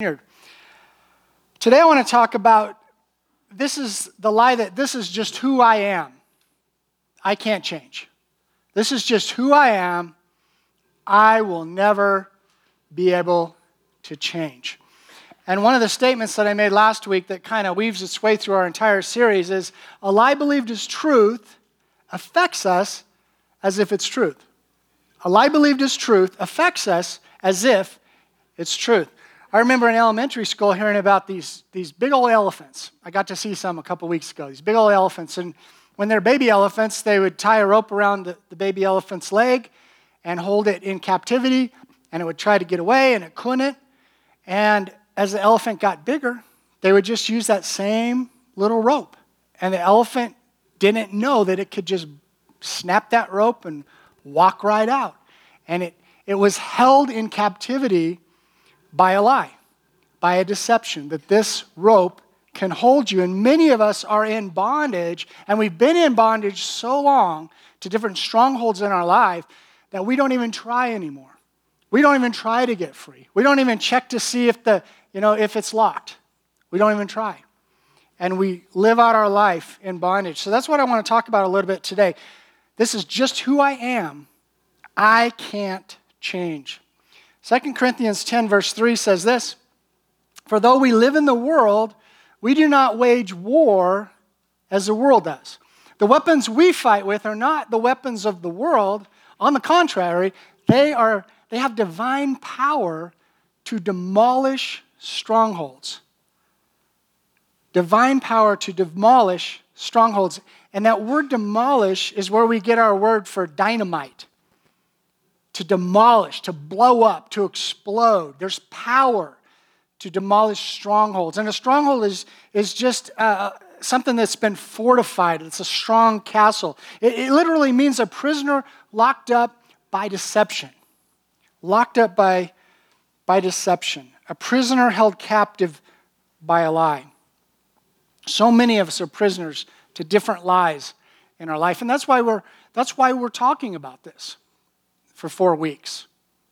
Today I want to talk about this is the lie that this is just who I am. I can't change. This is just who I am. I will never be able to change. And one of the statements that I made last week that kind of weaves its way through our entire series is a lie believed as truth affects us as if it's truth. A lie believed as truth affects us as if it's truth. I remember in elementary school hearing about these, these big old elephants. I got to see some a couple weeks ago, these big old elephants. And when they're baby elephants, they would tie a rope around the, the baby elephant's leg and hold it in captivity, and it would try to get away, and it couldn't. And as the elephant got bigger, they would just use that same little rope. And the elephant didn't know that it could just snap that rope and walk right out. And it, it was held in captivity by a lie, by a deception, that this rope can hold you. And many of us are in bondage, and we've been in bondage so long to different strongholds in our life that we don't even try anymore. We don't even try to get free. We don't even check to see if the, you know, if it's locked. We don't even try. And we live out our life in bondage. So that's what I want to talk about a little bit today. This is just who I am. I can't change. 2 Corinthians 10, verse 3 says this For though we live in the world, we do not wage war as the world does. The weapons we fight with are not the weapons of the world. On the contrary, they, are, they have divine power to demolish strongholds. Divine power to demolish strongholds. And that word demolish is where we get our word for dynamite to demolish, to blow up, to explode. There's power to demolish strongholds. And a stronghold is, is just uh, something that's been fortified, it's a strong castle. It, it literally means a prisoner locked up by deception. Locked up by, by deception. A prisoner held captive by a lie. So many of us are prisoners to different lies in our life. And that's why we're, that's why we're talking about this for four weeks,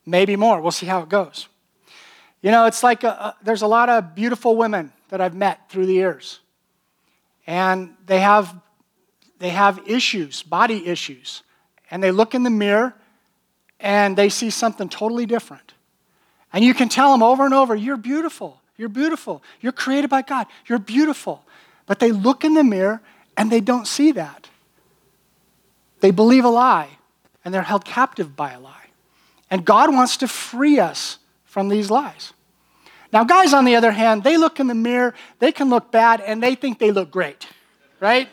maybe more. We'll see how it goes. You know, it's like a, a, there's a lot of beautiful women that I've met through the years, and they have they have issues, body issues, and they look in the mirror and they see something totally different. And you can tell them over and over, "You're beautiful. You're beautiful. You're created by God. You're beautiful." But they look in the mirror and they don't see that. They believe a lie and they're held captive by a lie. And God wants to free us from these lies. Now, guys, on the other hand, they look in the mirror, they can look bad, and they think they look great, right?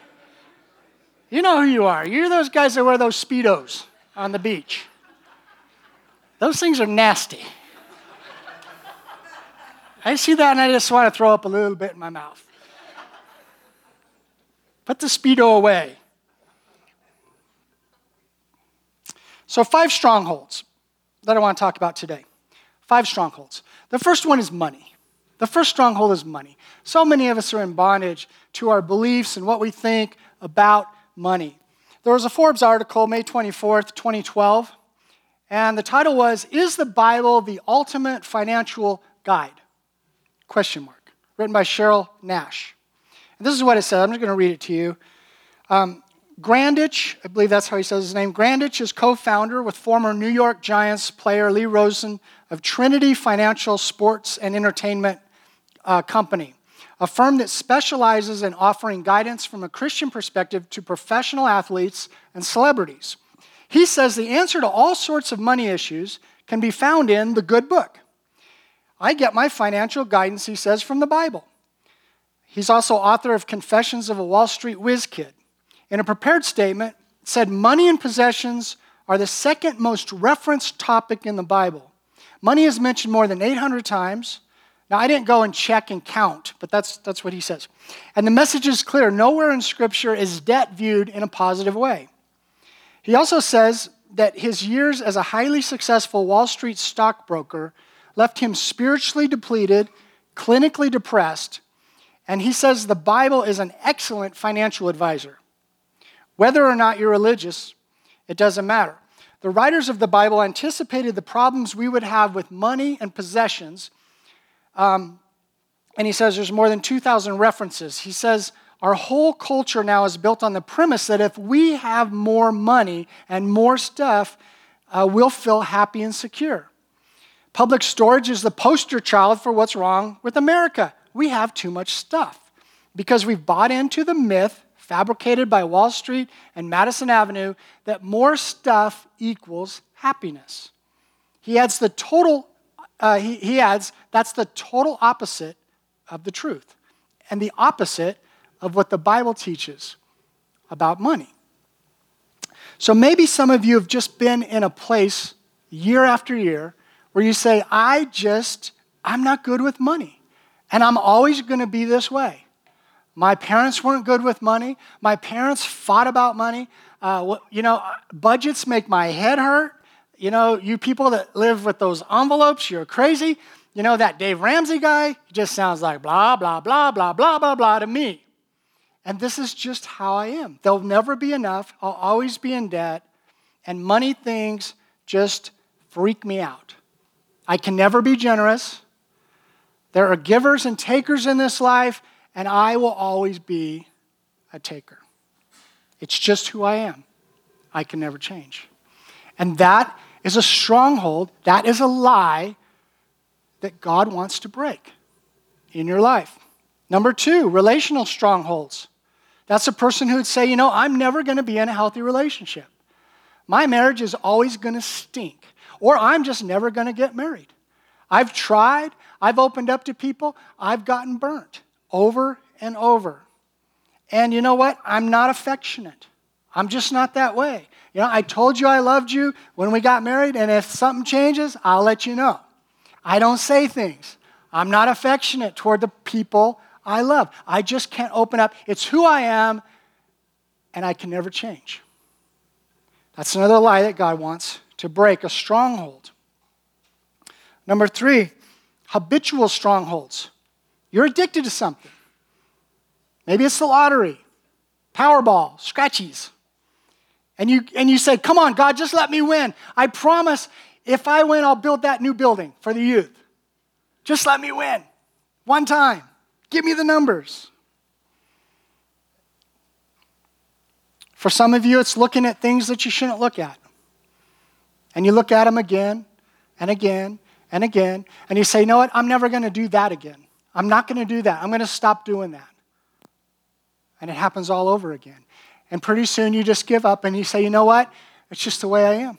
You know who you are. You're those guys that wear those Speedos on the beach. Those things are nasty. I see that and I just want to throw up a little bit in my mouth. Put the Speedo away. So, five strongholds that I want to talk about today. Five strongholds. The first one is money. The first stronghold is money. So many of us are in bondage to our beliefs and what we think about money. There was a Forbes article, May 24th, 2012, and the title was Is the Bible the Ultimate Financial Guide? Question mark. Written by Cheryl Nash. And this is what it said. I'm just going to read it to you. Um, Grandich, I believe that's how he says his name, Grandich is co founder with former New York Giants player Lee Rouson of Trinity Financial Sports and Entertainment uh, Company, a firm that specializes in offering guidance from a Christian perspective to professional athletes and celebrities. He says the answer to all sorts of money issues can be found in the good book. I get my financial guidance, he says, from the Bible. He's also author of Confessions of a Wall Street Whiz Kid in a prepared statement, said money and possessions are the second most referenced topic in the Bible. Money is mentioned more than 800 times. Now, I didn't go and check and count, but that's, that's what he says. And the message is clear nowhere in Scripture is debt viewed in a positive way. He also says that his years as a highly successful Wall Street stockbroker left him spiritually depleted, clinically depressed, and he says the Bible is an excellent financial advisor. Whether or not you're religious, it doesn't matter. The writers of the Bible anticipated the problems we would have with money and possessions Um, and he says there's more than 2,000 references. He says our whole culture now is built on the premise that if we have more money and more stuff, uh, we'll feel happy and secure. Public storage is the poster child for what's wrong with America. We have too much stuff because we've bought into the myth fabricated by Wall Street and Madison Avenue that more stuff equals happiness. He adds the total, uh, he, he adds, that's the total opposite of the truth and the opposite of what the Bible teaches about money. So maybe some of you have just been in a place year after year where you say, I just, I'm not good with money. And I'm always going to be this way. My parents weren't good with money. My parents fought about money. Uh, you know, budgets make my head hurt. You know, you people that live with those envelopes, you're crazy. You know, that Dave Ramsey guy just sounds like blah, blah, blah, blah, blah, blah, blah to me. And this is just how I am. There'll never be enough. I'll always be in debt. And money things just freak me out. I can never be generous. There are givers and takers in this life, and I will always be a taker. It's just who I am. I can never change. And that is a stronghold, that is a lie that God wants to break in your life. Number two, relational strongholds. That's a person who would say, you know, I'm never going to be in a healthy relationship. My marriage is always going to stink, or I'm just never going to get married. I've tried, I've opened up to people, I've gotten burnt over and over. And you know what? I'm not affectionate. I'm just not that way. You know, I told you I loved you when we got married, and if something changes, I'll let you know. I don't say things. I'm not affectionate toward the people I love. I just can't open up. It's who I am, and I can never change. That's another lie that God wants to break a stronghold. Number three, habitual strongholds. You're addicted to something. Maybe it's the lottery, Powerball, scratchies. And you, and you say, Come on, God, just let me win. I promise if I win, I'll build that new building for the youth. Just let me win one time. Give me the numbers. For some of you, it's looking at things that you shouldn't look at. And you look at them again and again and again, and you say, you know what? I'm never going to do that again. I'm not going to do that. I'm going to stop doing that. And it happens all over again. And pretty soon you just give up and you say, you know what? It's just the way I am.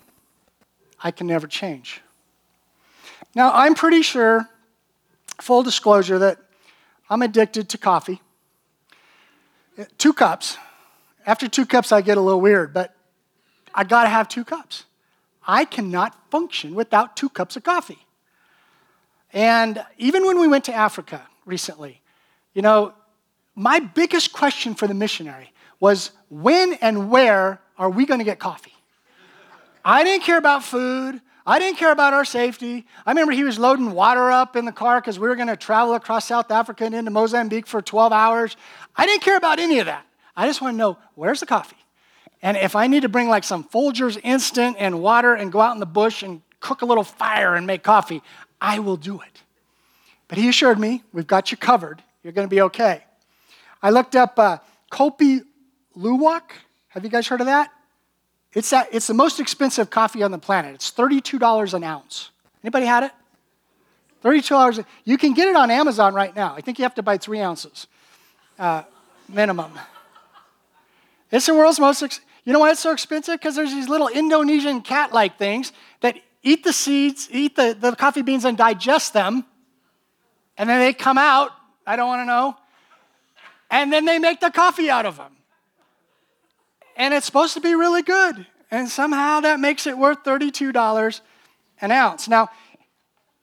I can never change. Now, I'm pretty sure, full disclosure, that I'm addicted to coffee. Two cups. After two cups, I get a little weird, but I gotta have two cups. I cannot function without two cups of coffee. And even when we went to Africa recently, you know, my biggest question for the missionary was when and where are we going to get coffee? I didn't care about food. I didn't care about our safety. I remember he was loading water up in the car because we were going to travel across South Africa and into Mozambique for 12 hours. I didn't care about any of that. I just want to know where's the coffee? And if I need to bring like some Folgers instant and water and go out in the bush and cook a little fire and make coffee, I will do it. But he assured me, we've got you covered. You're going to be okay. I looked up uh, Kopi Luwak. Have you guys heard of that? It's, that, it's the most expensive coffee on the planet. It's $32 an ounce. Anybody had it? $32. You can get it on Amazon right now. I think you have to buy three ounces uh, minimum. It's the world's most, ex- you know why it's so expensive? Because there's these little Indonesian cat like things that eat the seeds, eat the, the coffee beans, and digest them. And then they come out. I don't want to know. And then they make the coffee out of them and it's supposed to be really good. And somehow that makes it worth $32 an ounce. Now,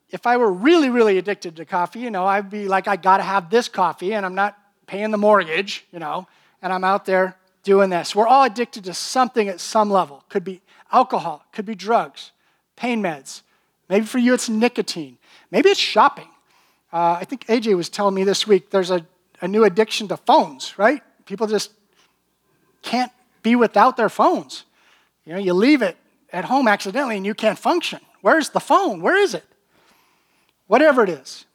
if I were really, really addicted to coffee, you know, I'd be like, I gotta have this coffee, and I'm not paying the mortgage, you know, and I'm out there doing this. We're all addicted to something at some level. Could be alcohol, could be drugs, pain meds. Maybe for you it's nicotine. Maybe it's shopping. Uh, I think AJ was telling me this week there's a, a new addiction to phones, right? People just can't be without their phones. You know, you leave it at home accidentally and you can't function. Where's the phone? Where is it? Whatever it is.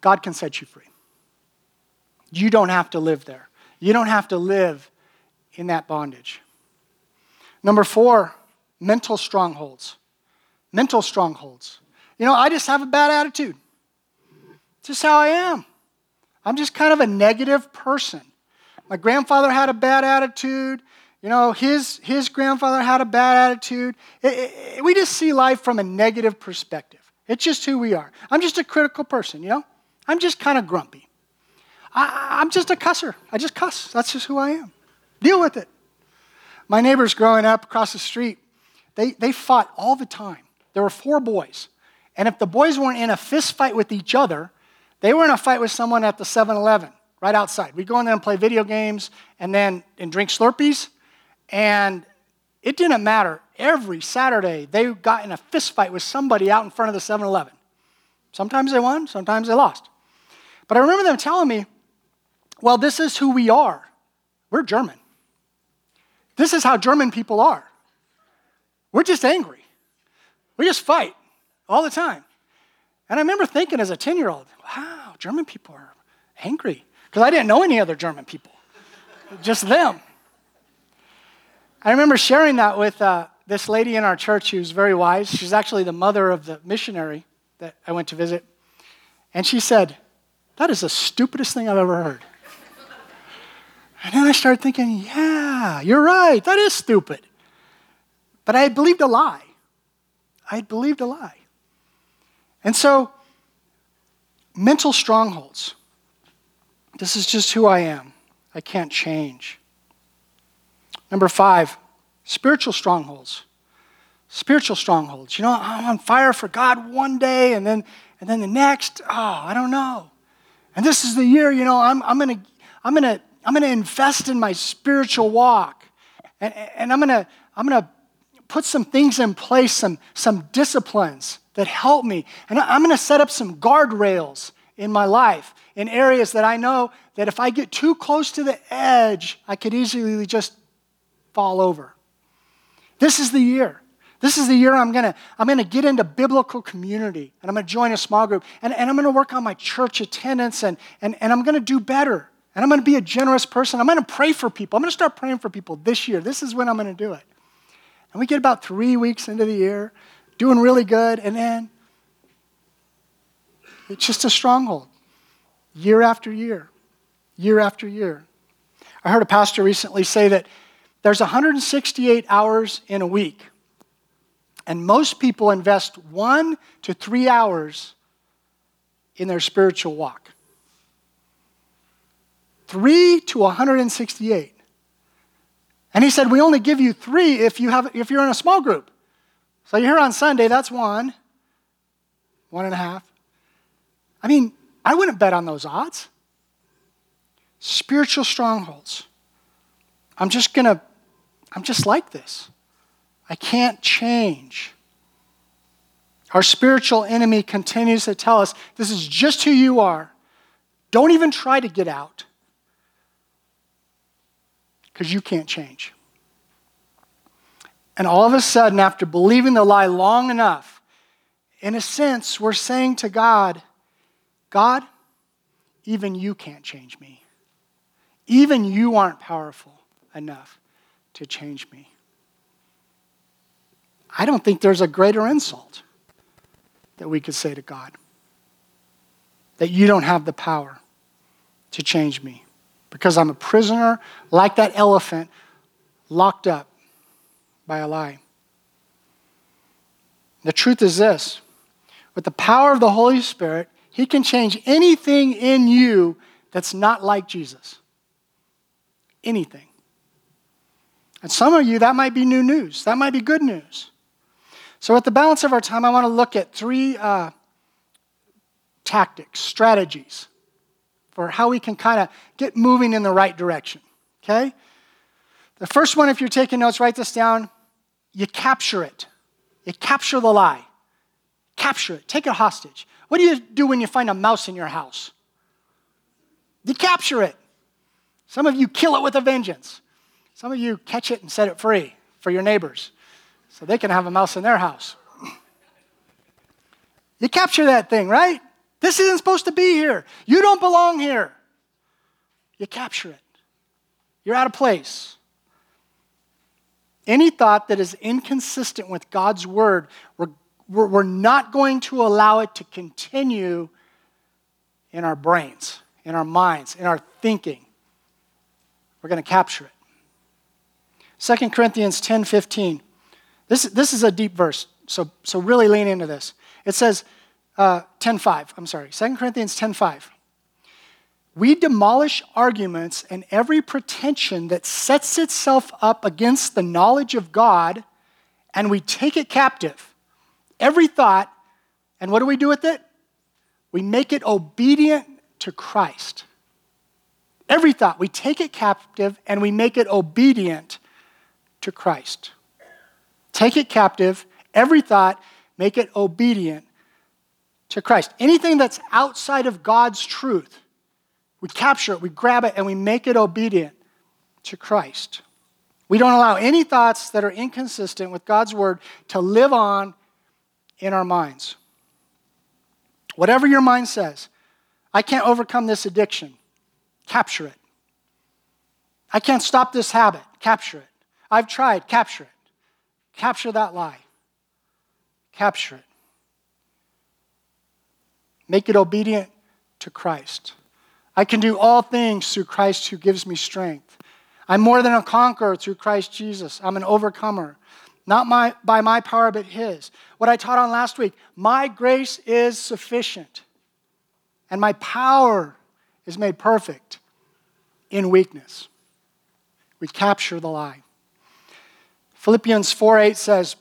God can set you free. You don't have to live there. You don't have to live in that bondage. Number four, mental strongholds. Mental strongholds. You know, I just have a bad attitude. Just how I am. I'm just kind of a negative person. My grandfather had a bad attitude. You know, his, his grandfather had a bad attitude. It, it, we just see life from a negative perspective. It's just who we are. I'm just a critical person, you know? I'm just kind of grumpy. I, I'm just a cusser. I just cuss. That's just who I am. Deal with it. My neighbors growing up across the street, they, they fought all the time. There were four boys. And if the boys weren't in a fist fight with each other, they were in a fight with someone at the 7 Eleven right outside. We'd go in there and play video games and then and drink Slurpees. And it didn't matter. Every Saturday, they got in a fist fight with somebody out in front of the 7 Eleven. Sometimes they won, sometimes they lost. But I remember them telling me, well, this is who we are. We're German. This is how German people are. We're just angry. We just fight all the time. And I remember thinking as a 10 year old, wow, German people are angry. Because I didn't know any other German people, just them. I remember sharing that with uh, this lady in our church who's very wise. She's actually the mother of the missionary that I went to visit. And she said, That is the stupidest thing I've ever heard. And then I started thinking, Yeah, you're right. That is stupid. But I had believed a lie. I had believed a lie. And so, mental strongholds. This is just who I am. I can't change. Number five, spiritual strongholds. Spiritual strongholds. You know, I'm on fire for God one day, and then and then the next, oh, I don't know. And this is the year, you know, I'm, I'm gonna I'm gonna I'm gonna invest in my spiritual walk. And, and I'm gonna I'm gonna put some things in place, some, some disciplines that help me. And I'm gonna set up some guardrails in my life in areas that I know that if I get too close to the edge, I could easily just fall over. This is the year. This is the year I'm gonna, I'm gonna get into biblical community and I'm gonna join a small group and, and I'm gonna work on my church attendance and, and, and I'm gonna do better. And I'm gonna be a generous person. I'm gonna pray for people. I'm gonna start praying for people this year. This is when I'm gonna do it. And we get about three weeks into the year, doing really good, and then it's just a stronghold year after year, year after year. I heard a pastor recently say that there's 168 hours in a week, and most people invest one to three hours in their spiritual walk. Three to 168. And he said, We only give you three if, you have, if you're in a small group. So you're here on Sunday, that's one, one and a half. I mean, I wouldn't bet on those odds. Spiritual strongholds. I'm just going to, I'm just like this. I can't change. Our spiritual enemy continues to tell us this is just who you are. Don't even try to get out because you can't change. And all of a sudden, after believing the lie long enough, in a sense, we're saying to God, God, even you can't change me. Even you aren't powerful enough to change me. I don't think there's a greater insult that we could say to God that you don't have the power to change me because I'm a prisoner like that elephant locked up by a lie. The truth is this with the power of the Holy Spirit, he can change anything in you that's not like Jesus. Anything. And some of you, that might be new news. That might be good news. So, at the balance of our time, I want to look at three uh, tactics, strategies for how we can kind of get moving in the right direction. Okay? The first one, if you're taking notes, write this down. You capture it. You capture the lie. Capture it. Take it hostage. What do you do when you find a mouse in your house? You capture it. Some of you kill it with a vengeance. Some of you catch it and set it free for your neighbors so they can have a mouse in their house. You capture that thing, right? This isn't supposed to be here. You don't belong here. You capture it. You're out of place. Any thought that is inconsistent with God's word, we're, we're not going to allow it to continue in our brains, in our minds, in our thinking. We're going to capture it. 2 Corinthians 10 15. This, this is a deep verse, so, so really lean into this. It says, uh, 10.5, I'm sorry, 2 Corinthians 10.5. We demolish arguments and every pretension that sets itself up against the knowledge of God, and we take it captive. Every thought, and what do we do with it? We make it obedient to Christ. Every thought, we take it captive and we make it obedient to Christ. Take it captive, every thought, make it obedient to Christ. Anything that's outside of God's truth, we capture it, we grab it, and we make it obedient to Christ. We don't allow any thoughts that are inconsistent with God's word to live on in our minds. Whatever your mind says, I can't overcome this addiction, capture it. I can't stop this habit, capture it. I've tried, capture it. Capture that lie. Capture it. Make it obedient to Christ. I can do all things through Christ who gives me strength. I'm more than a conqueror through Christ Jesus. I'm an overcomer. Not my, by my power, but His. What I taught on last week my grace is sufficient, and my power is made perfect in weakness. We capture the lie. Philippians 4 8 says,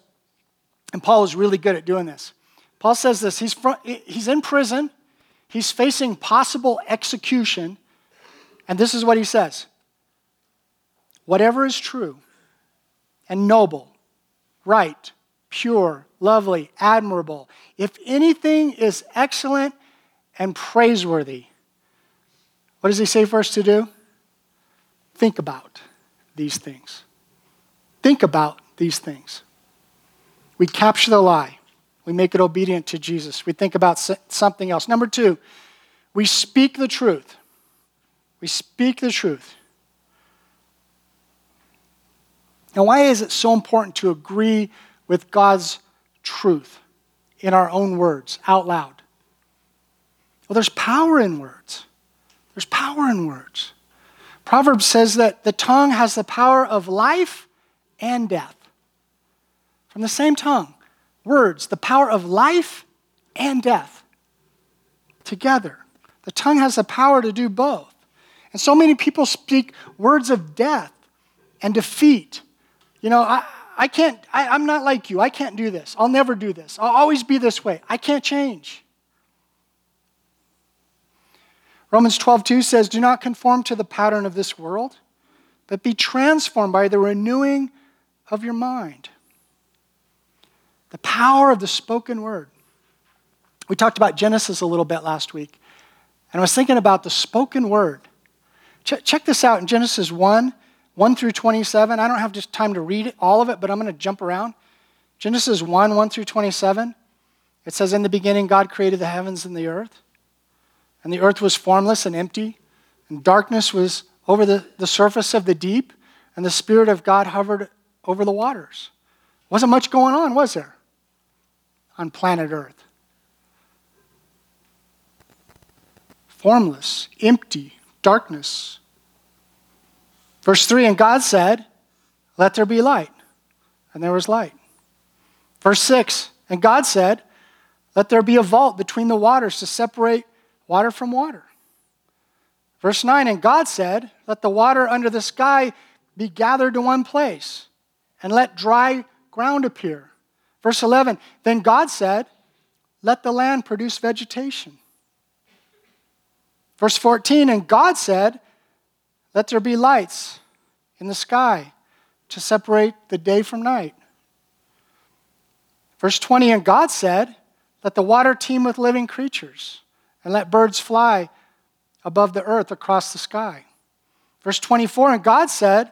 and Paul is really good at doing this. Paul says this he's, front, he's in prison, he's facing possible execution, and this is what he says Whatever is true and noble, right, pure, lovely, admirable, if anything is excellent and praiseworthy, what does he say for us to do? Think about these things. Think about these things. We capture the lie, we make it obedient to Jesus. We think about something else. Number two, we speak the truth. We speak the truth. Now, why is it so important to agree with God's truth in our own words, out loud? Well, there's power in words. There's power in words. Proverbs says that the tongue has the power of life and death. From the same tongue, words, the power of life and death together. The tongue has the power to do both. And so many people speak words of death and defeat. You know, I, I can't, I, I'm not like you. I can't do this. I'll never do this. I'll always be this way. I can't change. Romans 12, 2 says, Do not conform to the pattern of this world, but be transformed by the renewing of your mind. The power of the spoken word. We talked about Genesis a little bit last week, and I was thinking about the spoken word. Ch- check this out in Genesis 1 1 through 27. I don't have just time to read all of it, but I'm going to jump around. Genesis 1 1 through 27. It says, In the beginning, God created the heavens and the earth, and the earth was formless and empty, and darkness was over the, the surface of the deep, and the Spirit of God hovered over the waters. Wasn't much going on, was there? On planet Earth. Formless, empty, darkness. Verse 3 And God said, Let there be light. And there was light. Verse 6 And God said, Let there be a vault between the waters to separate water from water. Verse 9 And God said, Let the water under the sky be gathered to one place and let dry ground appear. Verse 11 Then God said, Let the land produce vegetation. Verse 14 And God said, Let there be lights in the sky to separate the day from night. Verse 20 And God said, Let the water teem with living creatures, and let birds fly above the earth across the sky. Verse 24 And God said,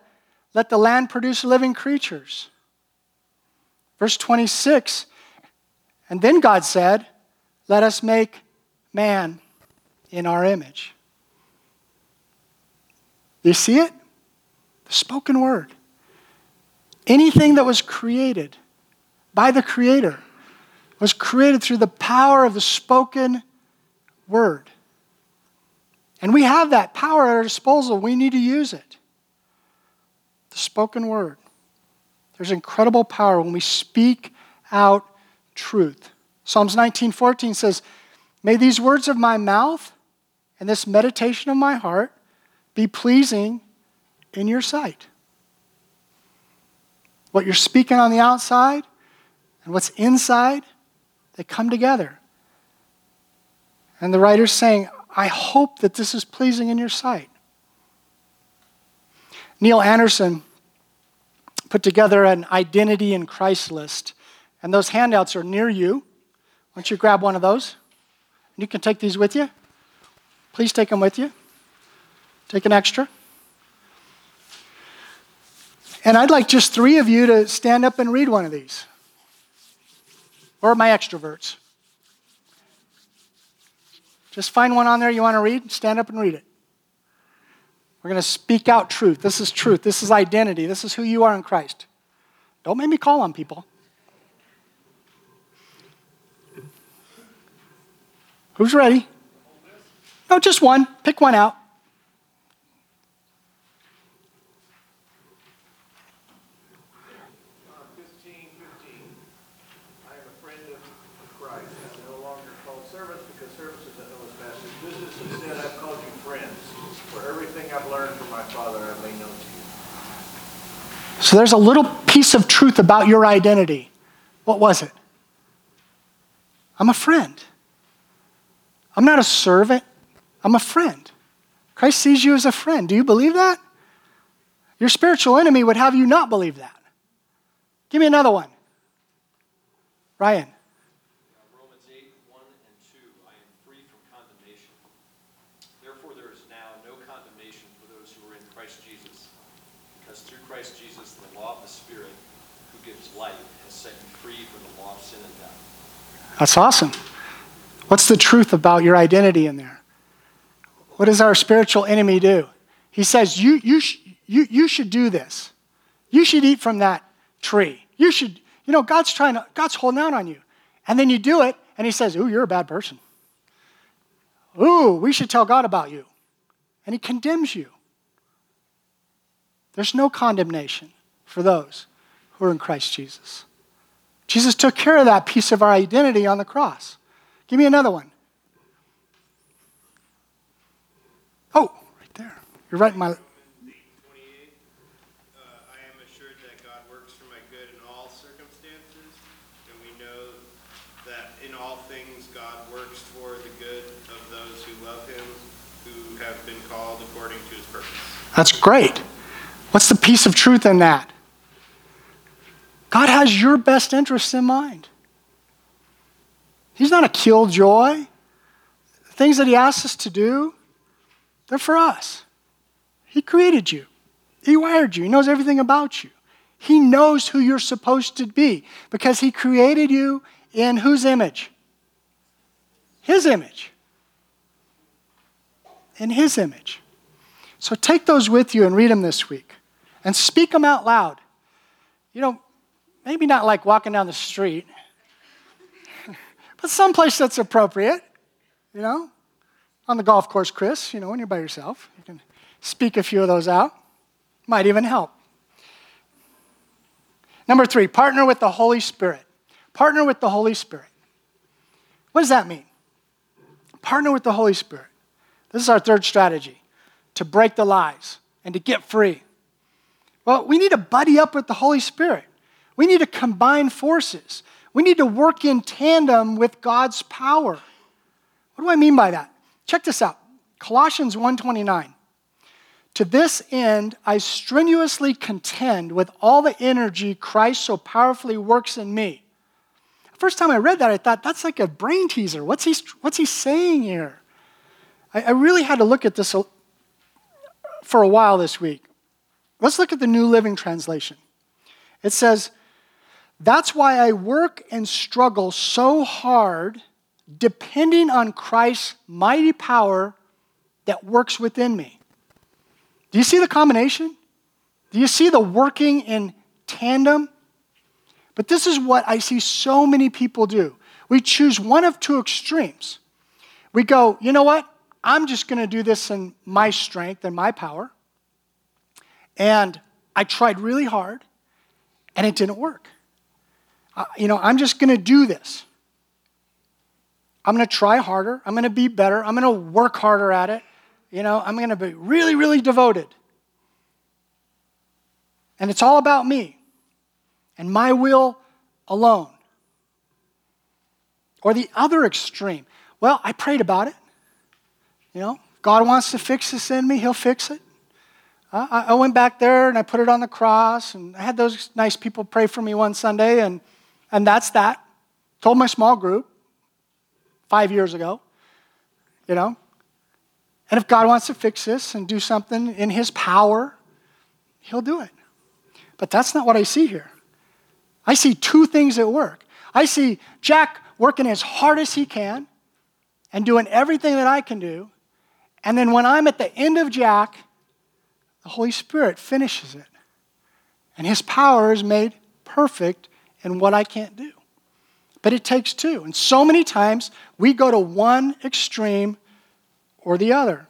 let the land produce living creatures. Verse 26 And then God said, Let us make man in our image. You see it? The spoken word. Anything that was created by the Creator was created through the power of the spoken word. And we have that power at our disposal. We need to use it. The spoken word. There's incredible power when we speak out truth. Psalms 19:14 says, "May these words of my mouth and this meditation of my heart be pleasing in your sight." What you're speaking on the outside and what's inside, they come together. And the writer's saying, I hope that this is pleasing in your sight. Neil Anderson put together an identity in Christ list, and those handouts are near you. Why don't you grab one of those? And you can take these with you. Please take them with you. Take an extra. And I'd like just three of you to stand up and read one of these. Or my extroverts. Just find one on there you want to read, stand up and read it. We're going to speak out truth. This is truth. This is identity. This is who you are in Christ. Don't make me call on people. Who's ready? No, just one. Pick one out. So there's a little piece of truth about your identity. What was it? I'm a friend. I'm not a servant, I'm a friend. Christ sees you as a friend. Do you believe that? Your spiritual enemy would have you not believe that. Give me another one. Ryan. That's awesome. What's the truth about your identity in there? What does our spiritual enemy do? He says, you, you, sh- you, you should do this. You should eat from that tree. You should, you know, God's trying to, God's holding out on you. And then you do it, and he says, Ooh, you're a bad person. Ooh, we should tell God about you. And he condemns you. There's no condemnation for those who are in Christ Jesus. Jesus took care of that piece of our identity on the cross. Give me another one. Oh, right there. You're right in my. That's great. What's the piece of truth in that? God has your best interests in mind. He's not a killjoy. The things that He asks us to do, they're for us. He created you, He wired you, He knows everything about you. He knows who you're supposed to be because He created you in whose image? His image. In His image. So take those with you and read them this week and speak them out loud. You know, maybe not like walking down the street, but someplace that's appropriate, you know. On the golf course, Chris, you know, when you're by yourself, you can speak a few of those out. Might even help. Number three, partner with the Holy Spirit. Partner with the Holy Spirit. What does that mean? Partner with the Holy Spirit. This is our third strategy to break the lies and to get free. Well, we need to buddy up with the Holy Spirit. We need to combine forces. We need to work in tandem with God's power. What do I mean by that? Check this out. Colossians 1:29. To this end I strenuously contend with all the energy Christ so powerfully works in me. First time I read that, I thought that's like a brain teaser. What's he, what's he saying here? I, I really had to look at this for a while this week. Let's look at the New Living Translation. It says, That's why I work and struggle so hard depending on Christ's mighty power that works within me. Do you see the combination? Do you see the working in tandem? But this is what I see so many people do. We choose one of two extremes. We go, you know what? I'm just going to do this in my strength and my power. And I tried really hard, and it didn't work. You know, I'm just going to do this. I'm going to try harder. I'm going to be better. I'm going to work harder at it. You know, I'm going to be really, really devoted. And it's all about me and my will alone. Or the other extreme. Well, I prayed about it. You know, God wants to fix this in me, He'll fix it. I went back there and I put it on the cross, and I had those nice people pray for me one Sunday, and, and that's that. Told my small group five years ago, you know. And if God wants to fix this and do something in His power, He'll do it. But that's not what I see here. I see two things at work. I see Jack working as hard as he can and doing everything that I can do. And then when I'm at the end of Jack, the Holy Spirit finishes it. And his power is made perfect in what I can't do. But it takes two. And so many times we go to one extreme or the other,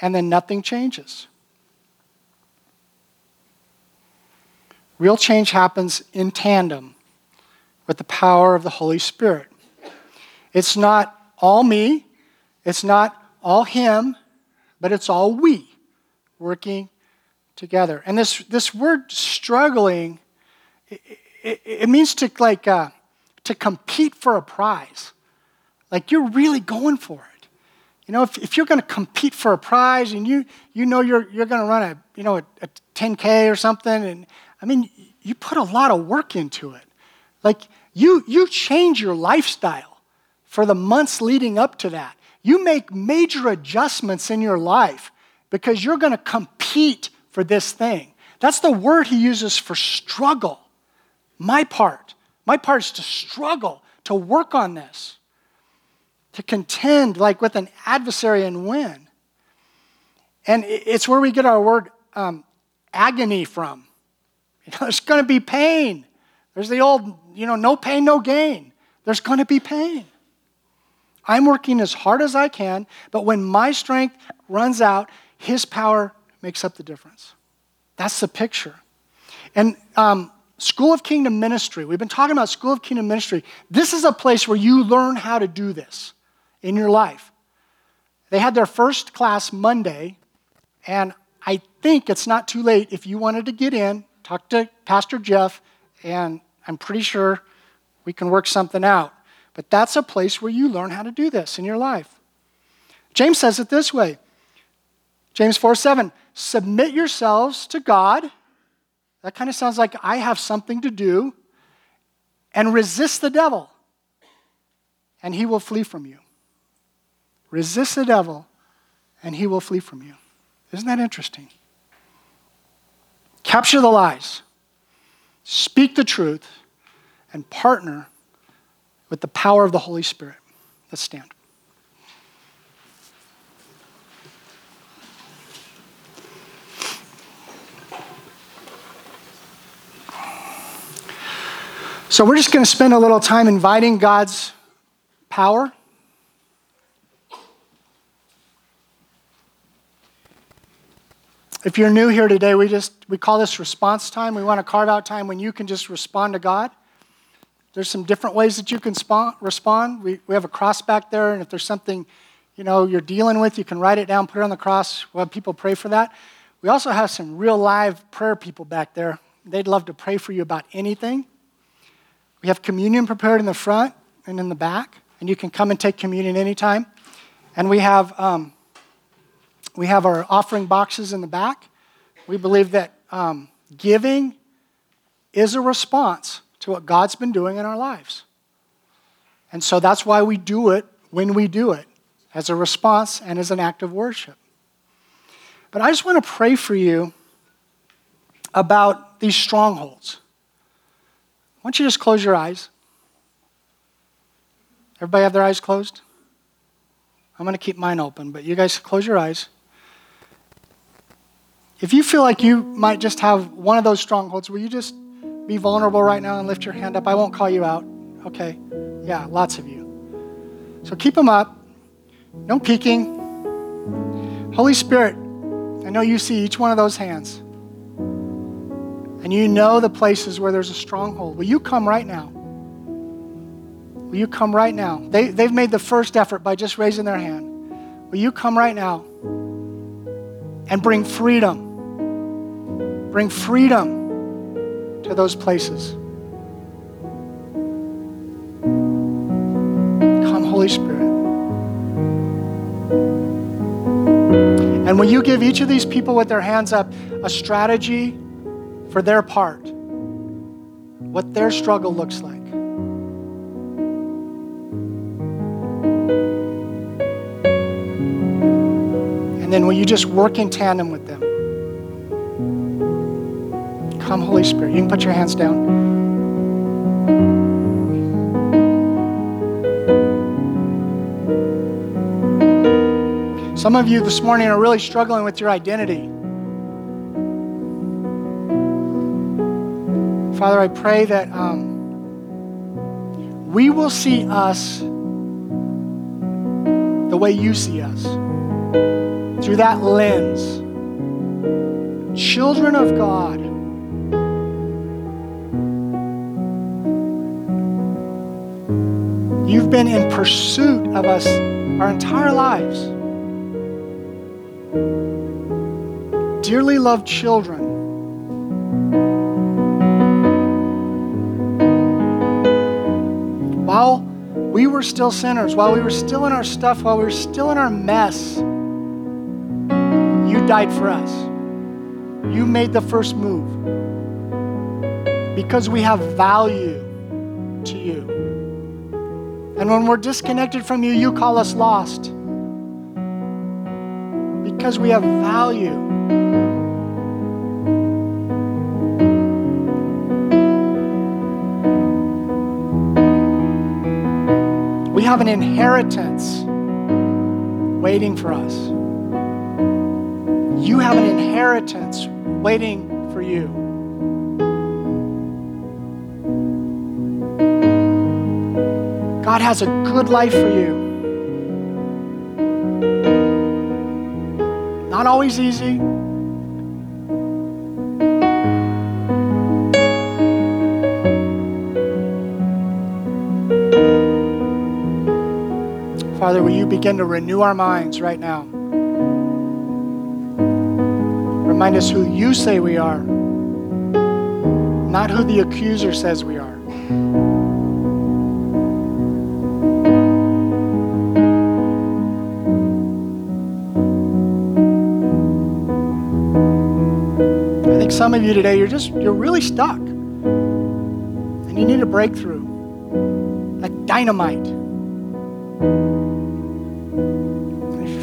and then nothing changes. Real change happens in tandem with the power of the Holy Spirit. It's not all me, it's not all him, but it's all we working together. And this, this word struggling, it, it, means to like uh, to compete for a prize. Like you're really going for it. You know, if, if you're going to compete for a prize and you, you know you're, you're going to run a, you know, a, a 10K or something, and I mean, you put a lot of work into it. Like you, you change your lifestyle for the months leading up to that. You make major adjustments in your life because you're going to compete for this thing. That's the word he uses for struggle. My part. My part is to struggle, to work on this, to contend like with an adversary and win. And it's where we get our word um, agony from. You know, there's going to be pain. There's the old, you know, no pain, no gain. There's going to be pain. I'm working as hard as I can, but when my strength runs out, His power makes up the difference. That's the picture. And um, School of Kingdom Ministry, we've been talking about School of Kingdom Ministry. This is a place where you learn how to do this in your life. They had their first class Monday, and I think it's not too late if you wanted to get in talk to Pastor Jeff, and I'm pretty sure we can work something out. But that's a place where you learn how to do this in your life. James says it this way James 4 7, submit yourselves to God. That kind of sounds like I have something to do. And resist the devil, and he will flee from you. Resist the devil, and he will flee from you. Isn't that interesting? Capture the lies, speak the truth, and partner with the power of the Holy Spirit. Let's stand. So, we're just going to spend a little time inviting God's power If you're new here today, we just we call this response time. We want to carve out time when you can just respond to God. There's some different ways that you can respond. We, we have a cross back there, and if there's something you know you're dealing with, you can write it down, put it on the cross. We'll have people pray for that. We also have some real live prayer people back there. They'd love to pray for you about anything. We have communion prepared in the front and in the back, and you can come and take communion anytime. And we have um, we have our offering boxes in the back. We believe that um, giving is a response to what God's been doing in our lives. And so that's why we do it when we do it, as a response and as an act of worship. But I just want to pray for you about these strongholds. Why don't you just close your eyes? Everybody have their eyes closed? I'm going to keep mine open, but you guys close your eyes. If you feel like you might just have one of those strongholds, will you just be vulnerable right now and lift your hand up? I won't call you out. Okay. Yeah, lots of you. So keep them up. No peeking. Holy Spirit, I know you see each one of those hands. And you know the places where there's a stronghold. Will you come right now? Will you come right now? They, they've made the first effort by just raising their hand. Will you come right now and bring freedom? Bring freedom to those places. Come, Holy Spirit. And will you give each of these people with their hands up a strategy for their part? What their struggle looks like? And then will you just work in tandem with them? Come, Holy Spirit. You can put your hands down. Some of you this morning are really struggling with your identity. Father, I pray that um, we will see us the way you see us through that lens. Children of God. You've been in pursuit of us our entire lives. Dearly loved children. While we were still sinners, while we were still in our stuff, while we were still in our mess, you died for us. You made the first move because we have value to you. And when we're disconnected from you, you call us lost because we have value. Have an inheritance waiting for us. You have an inheritance waiting for you. God has a good life for you. Not always easy. Will you begin to renew our minds right now? Remind us who you say we are, not who the accuser says we are. I think some of you today, you're just, you're really stuck. And you need a breakthrough. Like dynamite.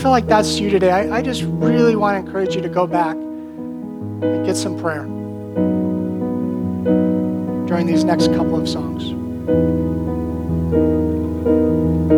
Feel like that's you today, I, I just really want to encourage you to go back and get some prayer during these next couple of songs.